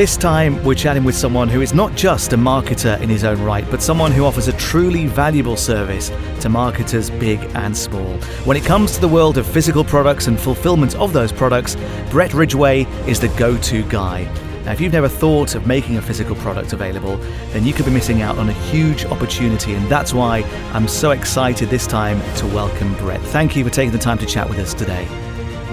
This time, we're chatting with someone who is not just a marketer in his own right, but someone who offers a truly valuable service to marketers big and small. When it comes to the world of physical products and fulfillment of those products, Bret Ridgway is the go to guy. Now, if you've never thought of making a physical product available, then you could be missing out on a huge opportunity, and that's why I'm so excited this time to welcome Bret. Thank you for taking the time to chat with us today.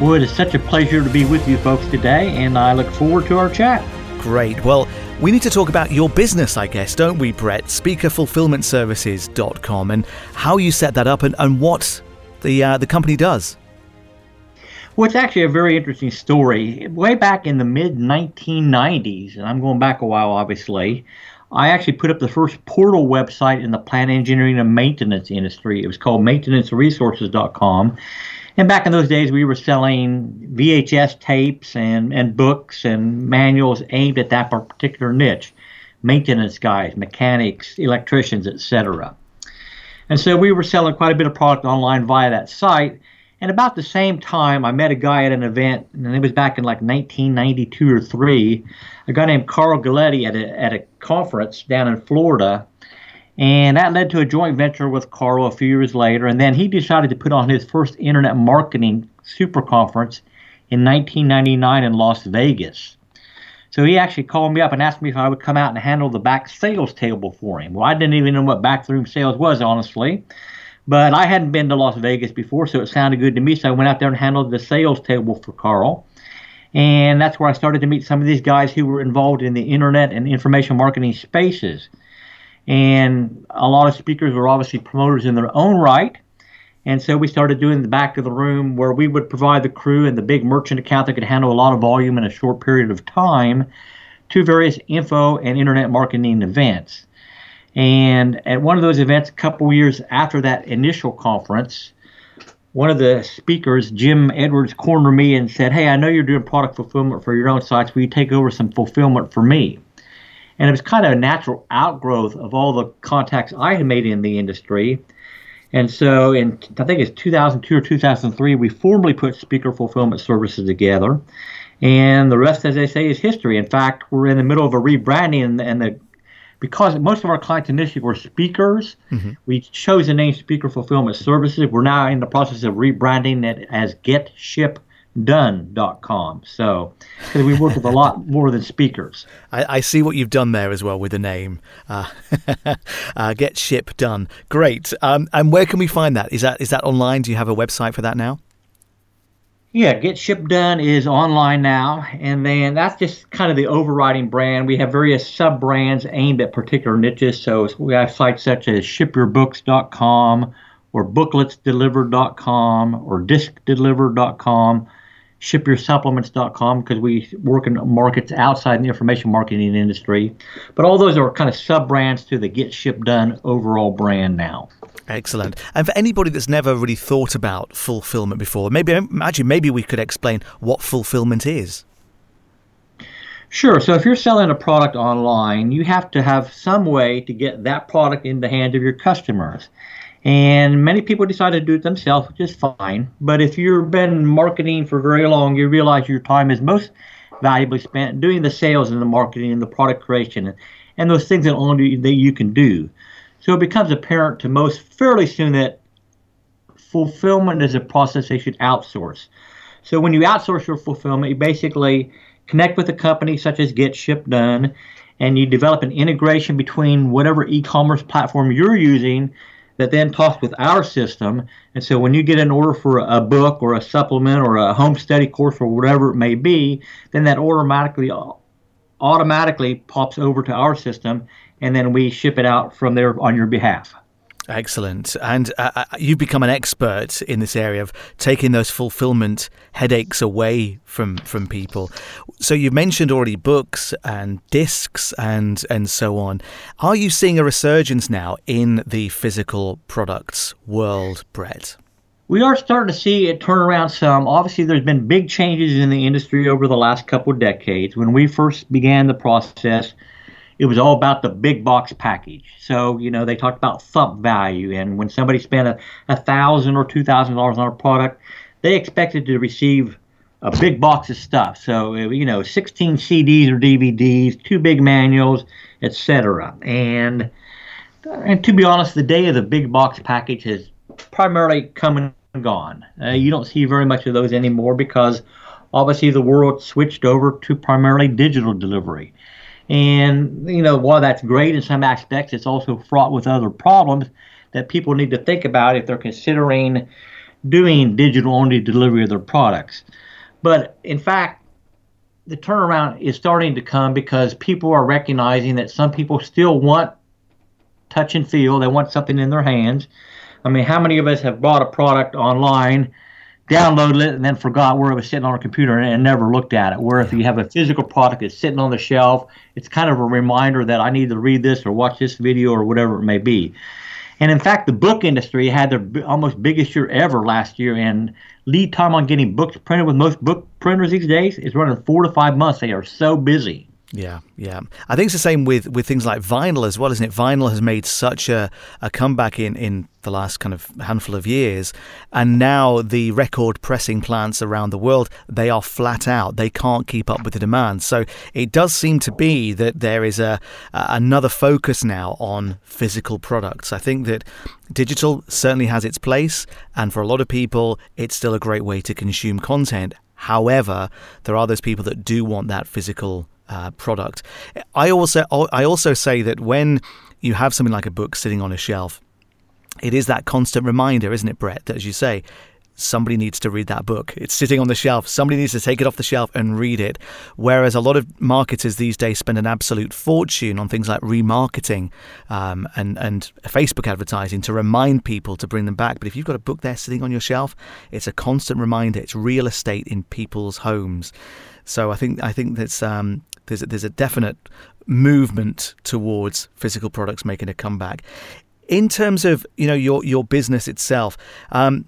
Well, it is such a pleasure to be with you folks today, and I look forward to our chat. Great. Well, we need to talk about your business, I guess, don't we, Bret? Speakerfulfillmentservices.com and how you set that up and, and what the, uh, the company does. Well, it's actually a very interesting story. Way back in the mid 1990s, and I'm going back a while, obviously, I actually put up the first portal website in the plant engineering and maintenance industry. It was called maintenanceresources.com. And back in those days, we were selling VHS tapes and, and books and manuals aimed at that particular niche maintenance guys, mechanics, electricians, etc. And so we were selling quite a bit of product online via that site. And about the same time, I met a guy at an event, and it was back in like 1992 or 3, a guy named Carl Galletti at a, at a conference down in Florida and that led to a joint venture with Carl a few years later. And then he decided to put on his first internet marketing super conference in 1999 in Las Vegas. So he actually called me up and asked me if I would come out and handle the back sales table for him. Well, I didn't even know what backroom sales was, honestly. But I hadn't been to Las Vegas before, so it sounded good to me. So I went out there and handled the sales table for Carl. And that's where I started to meet some of these guys who were involved in the internet and information marketing spaces. And a lot of speakers were obviously promoters in their own right. And so we started doing the back of the room where we would provide the crew and the big merchant account that could handle a lot of volume in a short period of time to various info and internet marketing events. And at one of those events, a couple years after that initial conference, one of the speakers, Jim Edwards, cornered me and said, Hey, I know you're doing product fulfillment for your own sites. Will you take over some fulfillment for me? And it was kind of a natural outgrowth of all the contacts I had made in the industry. And so in, I think it's 2002 or 2003, we formally put speaker fulfillment services together. And the rest, as they say, is history. In fact, we're in the middle of a rebranding, and, and the because most of our clients initially were speakers, mm-hmm. we chose the name Speaker Fulfillment Services. We're now in the process of rebranding it as Get Ship done.com. So, because we work with a lot more than speakers. I, I, see what you've done there as well with the name. Uh, uh, get ship done. Great. Um, and where can we find that? Is that is that online? Do you have a website for that now? Yeah, Get Ship Done is online now, and then that's just kind of the overriding brand. We have various sub brands aimed at particular niches. So we have sites such as shipyourbooks.com or bookletsdelivered.com or discdelivered.com shipyoursupplements.com because we work in markets outside the information marketing industry. But all those are kind of sub brands to the Get Ship Done overall brand now. Excellent. And for anybody that's never really thought about fulfillment before, maybe imagine maybe we could explain what fulfillment is. Sure. So if you're selling a product online, you have to have some way to get that product in the hands of your customers. And many people decide to do it themselves, which is fine. But if you've been marketing for very long, you realize your time is most valuably spent doing the sales and the marketing and the product creation and, and those things that only that you can do. So it becomes apparent to most fairly soon that fulfillment is a process they should outsource. So when you outsource your fulfillment, you basically connect with a company such as Get Ship Done, and you develop an integration between whatever e-commerce platform you're using that then talks with our system. And so when you get an order for a book or a supplement or a home study course or whatever it may be, then that automatically automatically pops over to our system and then we ship it out from there on your behalf. Excellent. And uh, uh, you've become an expert in this area of taking those fulfillment headaches away from, from people. So you've mentioned already books and discs and, and so on. Are you seeing a resurgence now in the physical products world, Bret? We are starting to see it turn around some. Obviously, there's been big changes in the industry over the last couple of decades. When we first began the process, it was all about the big box package. So, you know, they talked about thump value. And when somebody spent a, a thousand or two thousand dollars on a product, they expected to receive a big box of stuff. So you know, 16 CDs or DVDs, two big manuals, etc. And and to be honest, the day of the big box package has primarily come and gone. Uh, you don't see very much of those anymore because obviously the world switched over to primarily digital delivery. And you know, while that's great in some aspects, it's also fraught with other problems that people need to think about if they're considering doing digital only delivery of their products. But in fact, the turnaround is starting to come because people are recognizing that some people still want touch and feel. They want something in their hands. I mean, how many of us have bought a product online, downloaded it, and then forgot where it was sitting on a computer and, and never looked at it? Where if you have a physical product that's sitting on the shelf, it's kind of a reminder that I need to read this or watch this video or whatever it may be. And in fact, the book industry had their almost biggest year ever last year, and lead time on getting books printed with most book printers these days is running four to five months. They are so busy. Yeah, yeah. I think it's the same with, with things like vinyl as well, isn't it? Vinyl has made such a, a comeback in, in the last kind of handful of years. And now the record pressing plants around the world, they are flat out. They can't keep up with the demand. So it does seem to be that there is a, a another focus now on physical products. I think that digital certainly has its place. And for a lot of people, it's still a great way to consume content. However, there are those people that do want that physical uh, product. I also I also say that when you have something like a book sitting on a shelf, it is that constant reminder, isn't it, Bret? That as you say, somebody needs to read that book. It's sitting on the shelf. Somebody needs to take it off the shelf and read it. Whereas a lot of marketers these days spend an absolute fortune on things like remarketing um, and, and Facebook advertising to remind people to bring them back. But if you've got a book there sitting on your shelf, it's a constant reminder. It's real estate in people's homes. So I think I think that's um, there's a, there's a definite movement towards physical products making a comeback. In terms of you know your your business itself, um,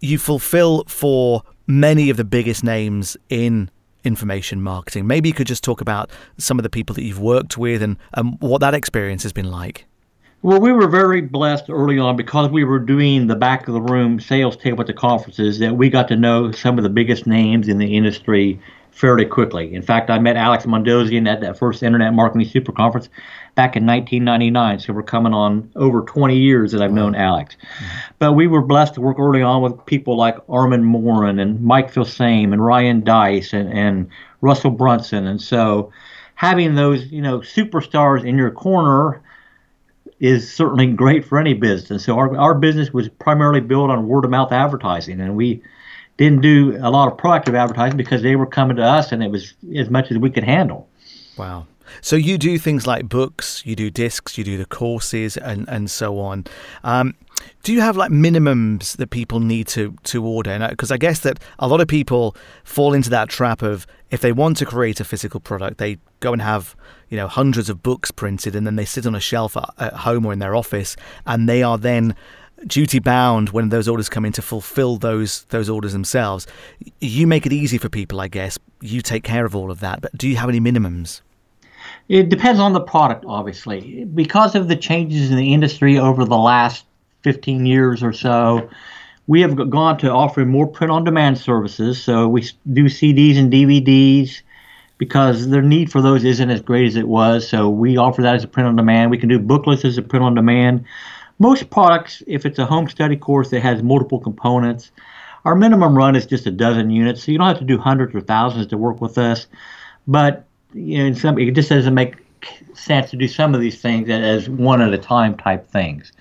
you fulfill for many of the biggest names in information marketing. Maybe you could just talk about some of the people that you've worked with and, and what that experience has been like. Well, we were very blessed early on because we were doing the back of the room sales table at the conferences that we got to know some of the biggest names in the industry fairly quickly. In fact, I met Alex Mandossian at that first Internet Marketing Super Conference back in 1999. So we're coming on over 20 years that I've known Alex. But we were blessed to work early on with people like Armand Morin and Mike Filsaime and Ryan Deiss and, and Russell Brunson. And so having those, you know, superstars in your corner is certainly great for any business. So our, our business was primarily built on word of mouth advertising, and we didn't do a lot of proactive advertising because they were coming to us and it was as much as we could handle. Wow. So you do things like books, you do discs, you do the courses, and and so on. Um, do you have like minimums that people need to to order? Because I guess that a lot of people fall into that trap of if they want to create a physical product, they go and have you know hundreds of books printed, and then they sit on a shelf at, at home or in their office, and they are then duty bound when those orders come in to fulfill those those orders themselves. You make it easy for people, I guess. You take care of all of that. But do you have any minimums? It depends on the product, obviously. Because of the changes in the industry over the last 15 years or so, we have gone to offering more print on demand services. So we do CDs and DVDs because the need for those isn't as great as it was. So we offer that as a print on demand. We can do booklets as a print on demand most products, if it's a home study course that has multiple components, our minimum run is just a dozen units, so you don't have to do hundreds or thousands to work with us. But you know, some, it just doesn't make sense to do some of these things as one at a time type things.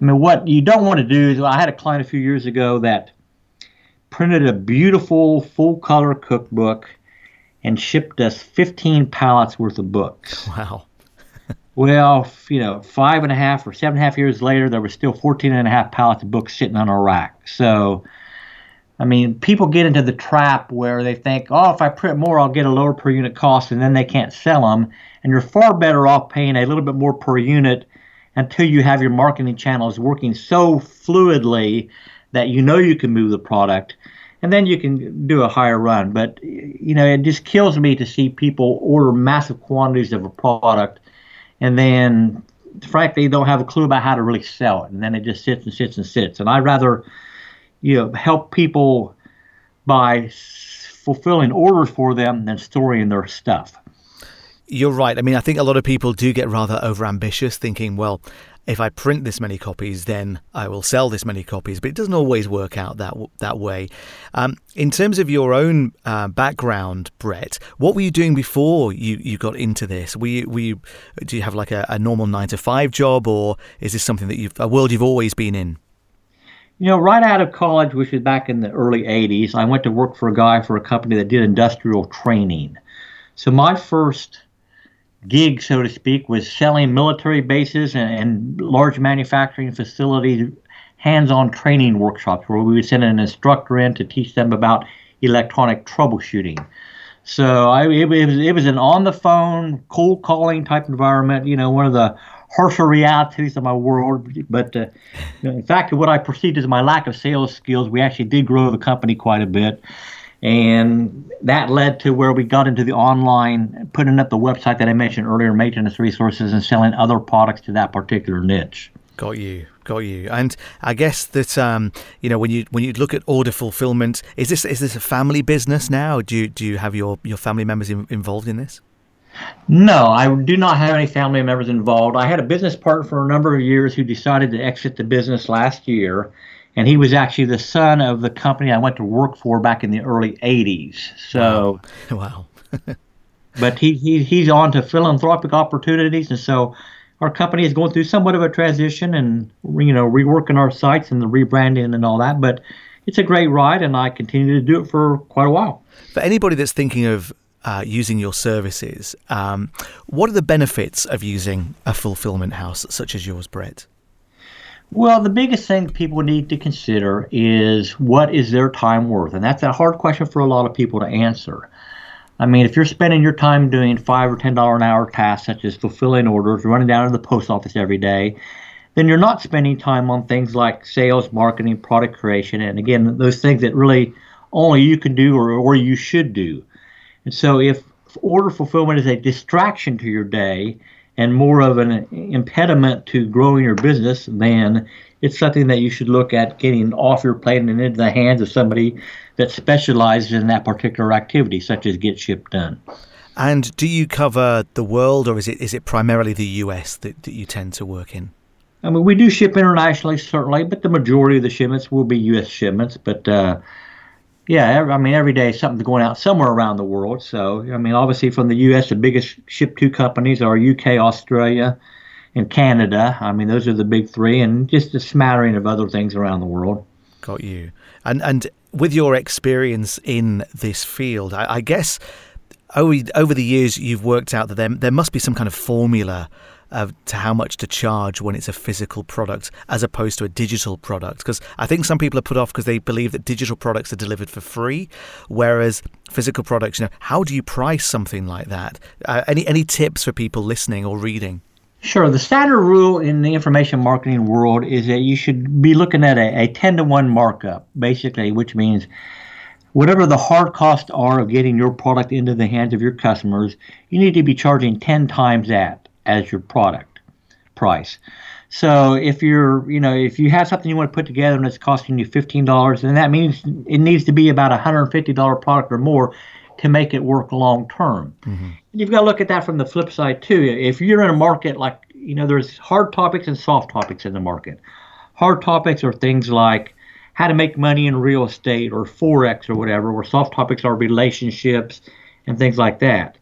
I mean, what you don't want to do is I had a client a few years ago that printed a beautiful full color cookbook and shipped us 15 pallets worth of books. Wow. Well, you know, five and a half or seven and a half years later, there was still 14 and a half pallets of books sitting on a rack. So, I mean, people get into the trap where they think, oh, if I print more, I'll get a lower per unit cost, and then they can't sell them. And you're far better off paying a little bit more per unit until you have your marketing channels working so fluidly that you know you can move the product. And then you can do a higher run. But, you know, it just kills me to see people order massive quantities of a product and then frankly they don't have a clue about how to really sell it and then it just sits and sits and sits and i'd rather you know help people by fulfilling orders for them than storing their stuff. You're right. I mean, I think a lot of people do get rather overambitious, thinking, well, if I print this many copies, then I will sell this many copies. But it doesn't always work out that that way. Um, in terms of your own uh, background, Bret, what were you doing before you, you got into this? Were you, do you have like a, a normal nine to five job, or is this something that you've a world you've always been in? You know, right out of college, which was back in the early 80s, I went to work for a guy for a company that did industrial training. So my first gig, so to speak, was selling military bases and, and large manufacturing facilities hands-on training workshops where we would send an instructor in to teach them about electronic troubleshooting. So I, it, it, was, it was an on-the-phone, cold calling type environment. You know, one of the harsher realities of my world. But uh, in fact, what I perceived as my lack of sales skills, we actually did grow the company quite a bit. And that led to where we got into the online, putting up the website that I mentioned earlier, maintenance resources, and selling other products to that particular niche. Got you, got you. And I guess that um, you know when you when you look at order fulfillment, is this is this a family business now? Do you do you have your your family members in, involved in this? No, I do not have any family members involved. I had a business partner for a number of years who decided to exit the business last year and he was actually the son of the company I went to work for back in the early '80s. So, wow. but he, he he's on to philanthropic opportunities, and so our company is going through somewhat of a transition, and you know, reworking our sites and the rebranding and all that. But it's a great ride, and I continue to do it for quite a while. For anybody that's thinking of uh, using your services, um, what are the benefits of using a fulfillment house such as yours, Bret? Well, the biggest thing people need to consider is what is their time worth? And that's a hard question for a lot of people to answer. I mean, if you're spending your time doing five or ten dollar an hour tasks such as fulfilling orders, running down to the post office every day, then you're not spending time on things like sales, marketing, product creation, and again, those things that really only you can do or, or you should do. And so if order fulfillment is a distraction to your day, and more of an impediment to growing your business, than it's something that you should look at getting off your plate and into the hands of somebody that specializes in that particular activity, such as get ship done. And do you cover the world, or is it is it primarily the U.S. that, that you tend to work in? I mean, we do ship internationally, certainly, but the majority of the shipments will be U.S. shipments. But uh, yeah, I mean, every day something's going out somewhere around the world. So, I mean, obviously from the U.S., the biggest ship to companies are UK, Australia, and Canada. I mean, those are the big three, and just a smattering of other things around the world. Got you. And and with your experience in this field, I, I guess over over the years you've worked out that there there must be some kind of formula uh, to how much to charge when it's a physical product as opposed to a digital product. Because I think some people are put off because they believe that digital products are delivered for free, whereas physical products, you know, how do you price something like that? Uh, any any tips for people listening or reading? Sure. The standard rule in the information marketing world is that you should be looking at a, a 10 to 1 markup, basically, which means whatever the hard costs are of getting your product into the hands of your customers, you need to be charging 10 times that as your product price. So if you're, you know, if you have something you want to put together and it's costing you fifteen dollars, then that means it needs to be about a hundred and fifty dollar product or more to make it work long term. Mm-hmm. You've got to look at that from the flip side too. If you're in a market like, you know, there's hard topics and soft topics in the market. Hard topics are things like how to make money in real estate or forex or whatever, where soft topics are relationships and things like that.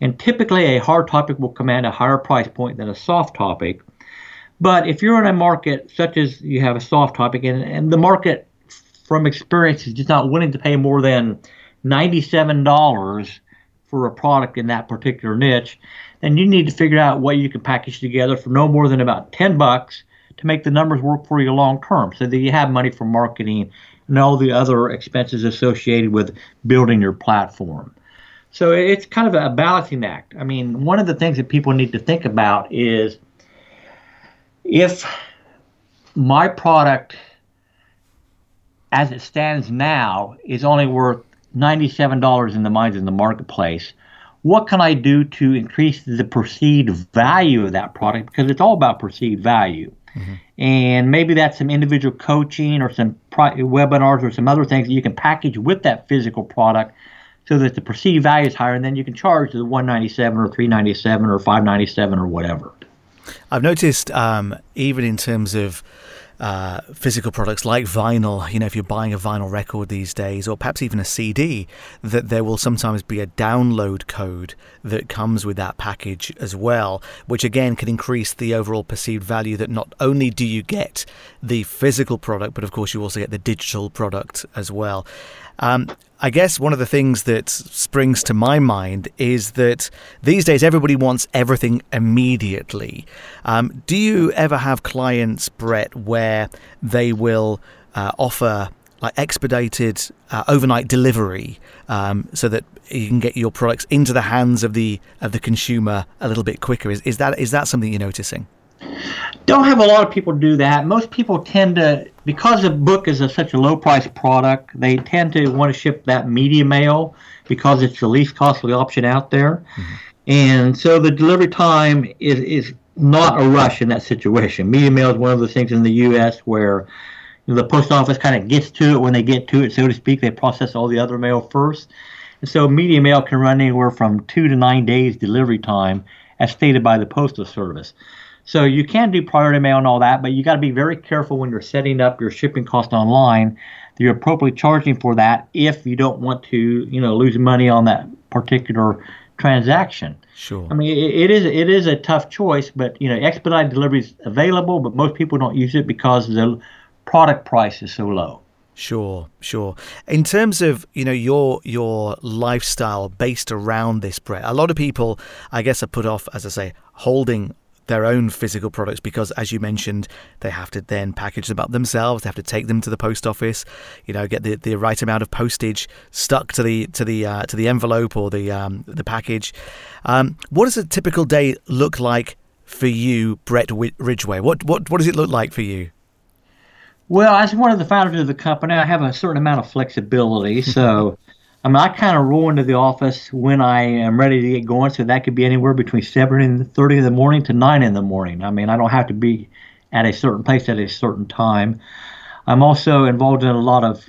And typically, a hard topic will command a higher price point than a soft topic. But if you're in a market such as you have a soft topic, and, and the market from experience is just not willing to pay more than $97 for a product in that particular niche, then you need to figure out what you can package together for no more than about 10 bucks to make the numbers work for you long term so that you have money for marketing and all the other expenses associated with building your platform. So it's kind of a balancing act. I mean, one of the things that people need to think about is if my product as it stands now is only worth $97 in the minds in the marketplace, what can I do to increase the perceived value of that product? Because it's all about perceived value. Mm-hmm. And maybe that's some individual coaching or some webinars or some other things that you can package with that physical product so that the perceived value is higher, and then you can charge the 197 or 397 or 597 or whatever. I've noticed um, even in terms of uh, physical products like vinyl, you know, if you're buying a vinyl record these days, or perhaps even a CD, that there will sometimes be a download code that comes with that package as well, which again can increase the overall perceived value that not only do you get the physical product, but of course you also get the digital product as well. Um, I guess one of the things that springs to my mind is that these days everybody wants everything immediately. Um, do you ever have clients, Bret, where they will uh, offer like expedited uh, overnight delivery um, so that you can get your products into the hands of the of the consumer a little bit quicker? Is, is that is that something you're noticing? Don't have a lot of people do that. Most people tend to, because a book is a, such a low price product, they tend to want to ship that media mail because it's the least costly option out there. Mm-hmm. And so the delivery time is, is not a rush in that situation. Media mail is one of those things in the U.S. where you know, the post office kind of gets to it when they get to it, so to speak. They process all the other mail first. And so media mail can run anywhere from two to nine days delivery time, as stated by the Postal Service. So you can do priority mail and all that, but you got to be very careful when you're setting up your shipping cost online that you're appropriately charging for that if you don't want to, you know, lose money on that particular transaction. Sure. I mean, it, it is it is a tough choice, but you know, expedited delivery is available, but most people don't use it because the product price is so low. Sure, sure. In terms of you know your your lifestyle based around this, Bret, a lot of people, I guess, are put off, as I say, holding their own physical products because, as you mentioned, they have to then package them up themselves. They have to take them to the post office, you know, get the, the right amount of postage stuck to the to the uh, to the envelope or the um, the package. Um, what does a typical day look like for you, Bret Ridgway? What what what does it look like for you? Well, as one of the founders of the company, I have a certain amount of flexibility. So I mean, I kind of roll into the office when I am ready to get going, so that could be anywhere between seven and thirty in the morning to nine in the morning. I mean, I don't have to be at a certain place at a certain time. I'm also involved in a lot of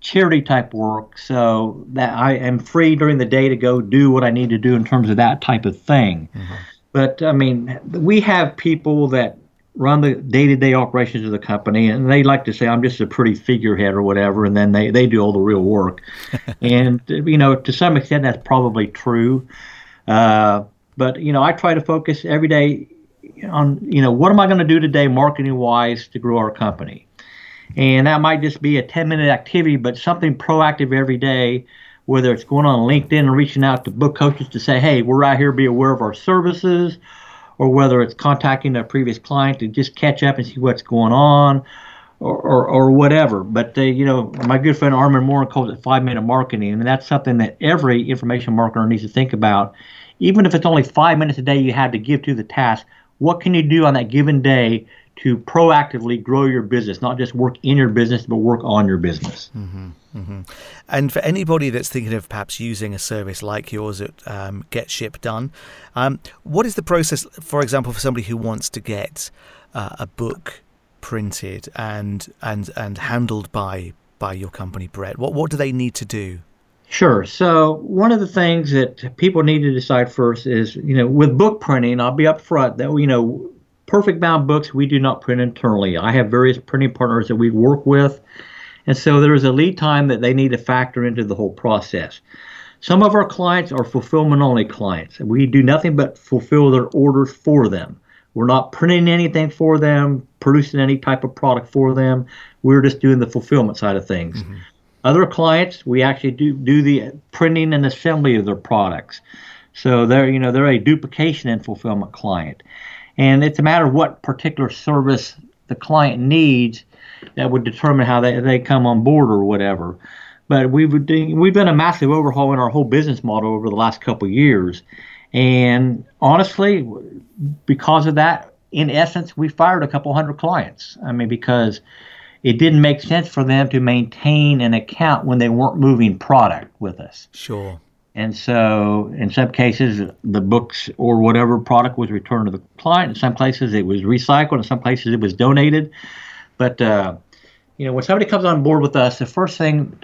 charity type work, so that I am free during the day to go do what I need to do in terms of that type of thing. Mm-hmm. But I mean, we have people that run the day-to-day operations of the company and they like to say i'm just a pretty figurehead or whatever and then they, they do all the real work. And you know to some extent that's probably true. Uh, but you know i try to focus every day on you know what am i going to do today marketing wise to grow our company? And that might just be a 10 minute activity but something proactive every day whether it's going on linkedin and reaching out to book coaches to say hey we're out here be aware of our services or whether it's contacting a previous client to just catch up and see what's going on, or, or, or whatever. But uh, you know, my good friend Armand Moore calls it five minute marketing, and that's something that every information marketer needs to think about. Even if it's only five minutes a day you have to give to the task, what can you do on that given day to proactively grow your business, not just work in your business, but work on your business. Mm-hmm, mm-hmm. And for anybody that's thinking of perhaps using a service like yours at um, Get Ship Done, um, what is the process, for example, for somebody who wants to get uh, a book printed and and and handled by by your company, Bret? What what do they need to do? Sure. So one of the things that people need to decide first is, you know, with book printing, I'll be upfront that you know Perfect Bound books we do not print internally. I have various printing partners that we work with, and so there is a lead time that they need to factor into the whole process. Some of our clients are fulfillment only clients. We do nothing but fulfill their orders for them. We're not printing anything for them, producing any type of product for them. We're just doing the fulfillment side of things. Mm-hmm. Other clients, we actually do do the printing and assembly of their products. So they're you know they're a duplication and fulfillment client. And it's a matter of what particular service the client needs that would determine how they, they come on board or whatever. But we've we've done a massive overhaul in our whole business model over the last couple years, and honestly, because of that, in essence, we fired a couple hundred clients. I mean, because it didn't make sense for them to maintain an account when they weren't moving product with us. Sure. And so, in some cases, the books or whatever product was returned to the client. In some places, it was recycled. In some places, it was donated. But uh, you know, when somebody comes on board with us, the first thing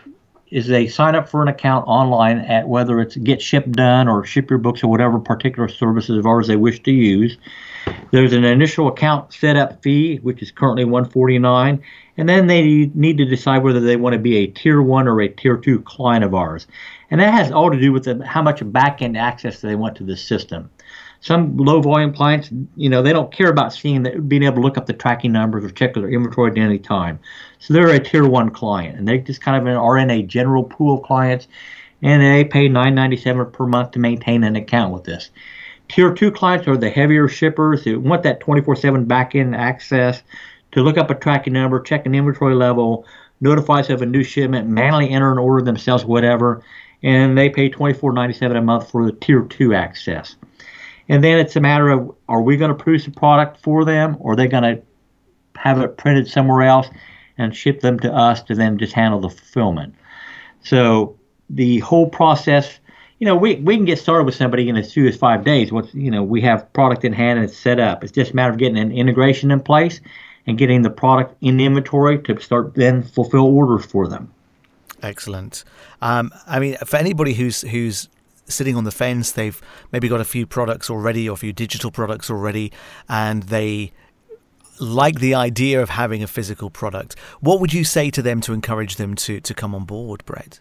is they sign up for an account online at whether it's Get Ship Done or Ship Your Books or whatever particular services of ours they wish to use. There's an initial account setup fee, which is currently 149, and then they need to decide whether they want to be a tier one or a tier two client of ours. And that has all to do with the, how much back-end access they want to the system. Some low volume clients, you know, they don't care about seeing that, being able to look up the tracking numbers or check their inventory at any time. So they're a tier one client, and they just kind of are in a general pool of clients, and they pay $9.97 per month to maintain an account with this. Tier two clients are the heavier shippers who want that 24/7 back-end access to look up a tracking number, check an inventory level, notify us of a new shipment, manually enter an order themselves, whatever, and they pay $24.97 a month for the tier two access. And then it's a matter of are we going to produce a product for them or are they going to have it printed somewhere else and ship them to us to then just handle the fulfillment. So the whole process, you know, we, we can get started with somebody in as few as five days. What's you know, we have product in hand and it's set up. It's just a matter of getting an integration in place and getting the product in inventory to start then fulfill orders for them. Excellent. Um, I mean, for anybody who's who's sitting on the fence, they've maybe got a few products already or a few digital products already, and they like the idea of having a physical product. What would you say to them to encourage them to to come on board, Bret?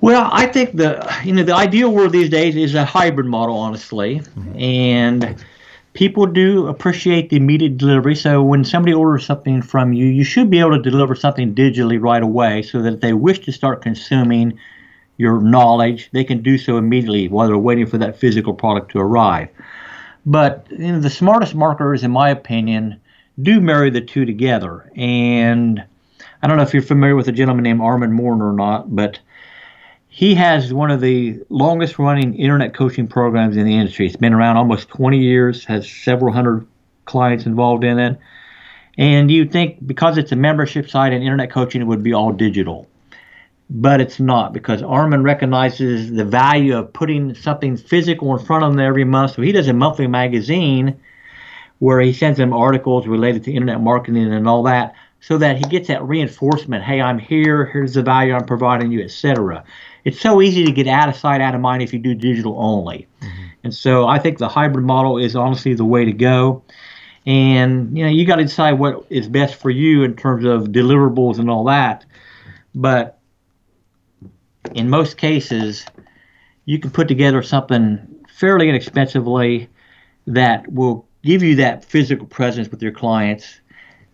Well, I think the you know the ideal world these days is a hybrid model, honestly, mm-hmm. and people do appreciate the immediate delivery. So when somebody orders something from you, you should be able to deliver something digitally right away, so that if they wish to start consuming your knowledge, they can do so immediately while they're waiting for that physical product to arrive. But you know, the smartest marketers, in my opinion, do marry the two together. And I don't know if you're familiar with a gentleman named Armand Morin or not, but he has one of the longest running internet coaching programs in the industry. It's been around almost 20 years, has several hundred clients involved in it. And you think because it's a membership site and internet coaching, it would be all digital. But it's not because Armand recognizes the value of putting something physical in front of them every month. So he does a monthly magazine where he sends them articles related to internet marketing and all that so that he gets that reinforcement hey i'm here here's the value i'm providing you etc it's so easy to get out of sight out of mind if you do digital only mm-hmm. and so i think the hybrid model is honestly the way to go and you know you got to decide what is best for you in terms of deliverables and all that but in most cases you can put together something fairly inexpensively that will give you that physical presence with your clients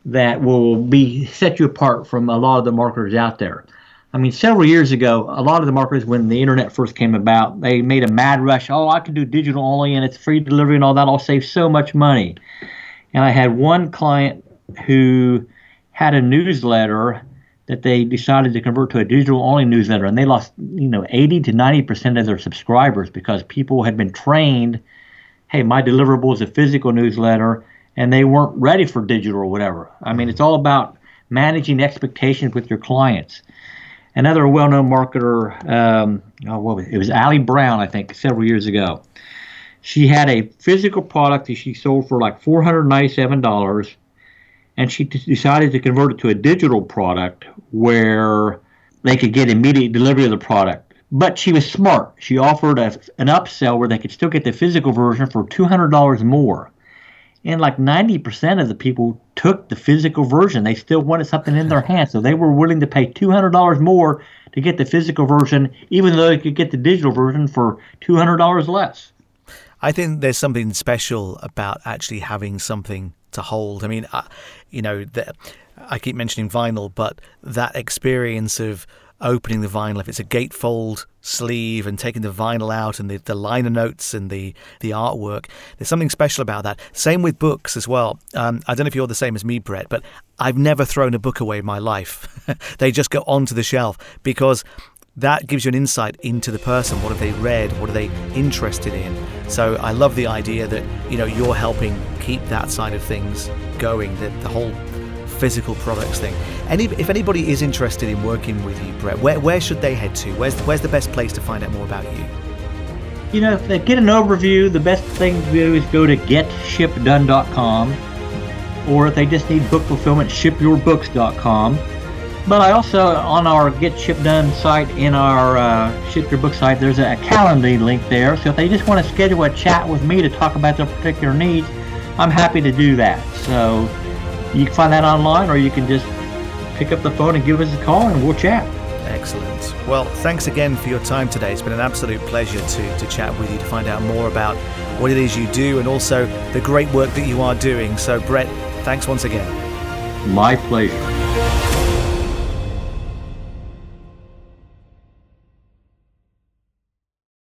that will be set you apart from a lot of the marketers out there. I mean, several years ago, a lot of the marketers, when the internet first came about, they made a mad rush. Oh, I can do digital only and it's free delivery and all that. I'll save so much money. And I had one client who had a newsletter that they decided to convert to a digital only newsletter and they lost, you know, 80 to 90% of their subscribers because people had been trained hey, my deliverable is a physical newsletter, and they weren't ready for digital or whatever. I mean, it's all about managing expectations with your clients. Another well-known marketer, um, oh, what was it? it was Ali Brown, I think, several years ago. She had a physical product that she sold for like $497, and she decided to convert it to a digital product where they could get immediate delivery of the product but she was smart. She offered a, an upsell where they could still get the physical version for $200 more. And like 90% of the people took the physical version. They still wanted something in their hands. So they were willing to pay $200 more to get the physical version, even though they could get the digital version for $200 less. I think there's something special about actually having something to hold. I mean, uh, you know, the, I keep mentioning vinyl, but that experience of opening the vinyl, if it's a gatefold sleeve and taking the vinyl out and the, the liner notes and the, the artwork, there's something special about that. Same with books as well. Um, I don't know if you're the same as me, Bret, but I've never thrown a book away in my life. they just go onto the shelf because that gives you an insight into the person. What have they read? What are they interested in? So I love the idea that you know you're helping keep that side of things going. That the whole physical products thing. Any, if anybody is interested in working with you, Bret, where, where should they head to? Where's, where's the best place to find out more about you? You know, if they get an overview, the best thing to do is go to getshipdone.com. Or if they just need book fulfillment, shipyourbooks.com. But I also, on our Get Ship Done site in our uh, Ship Your Book site, there's a Calendly link there. So if they just want to schedule a chat with me to talk about their particular needs, I'm happy to do that. So you can find that online or you can just pick up the phone and give us a call and we'll chat. Excellent. Well, thanks again for your time today. It's been an absolute pleasure to, to chat with you to find out more about what it is you do and also the great work that you are doing. So, Bret, thanks once again. My pleasure.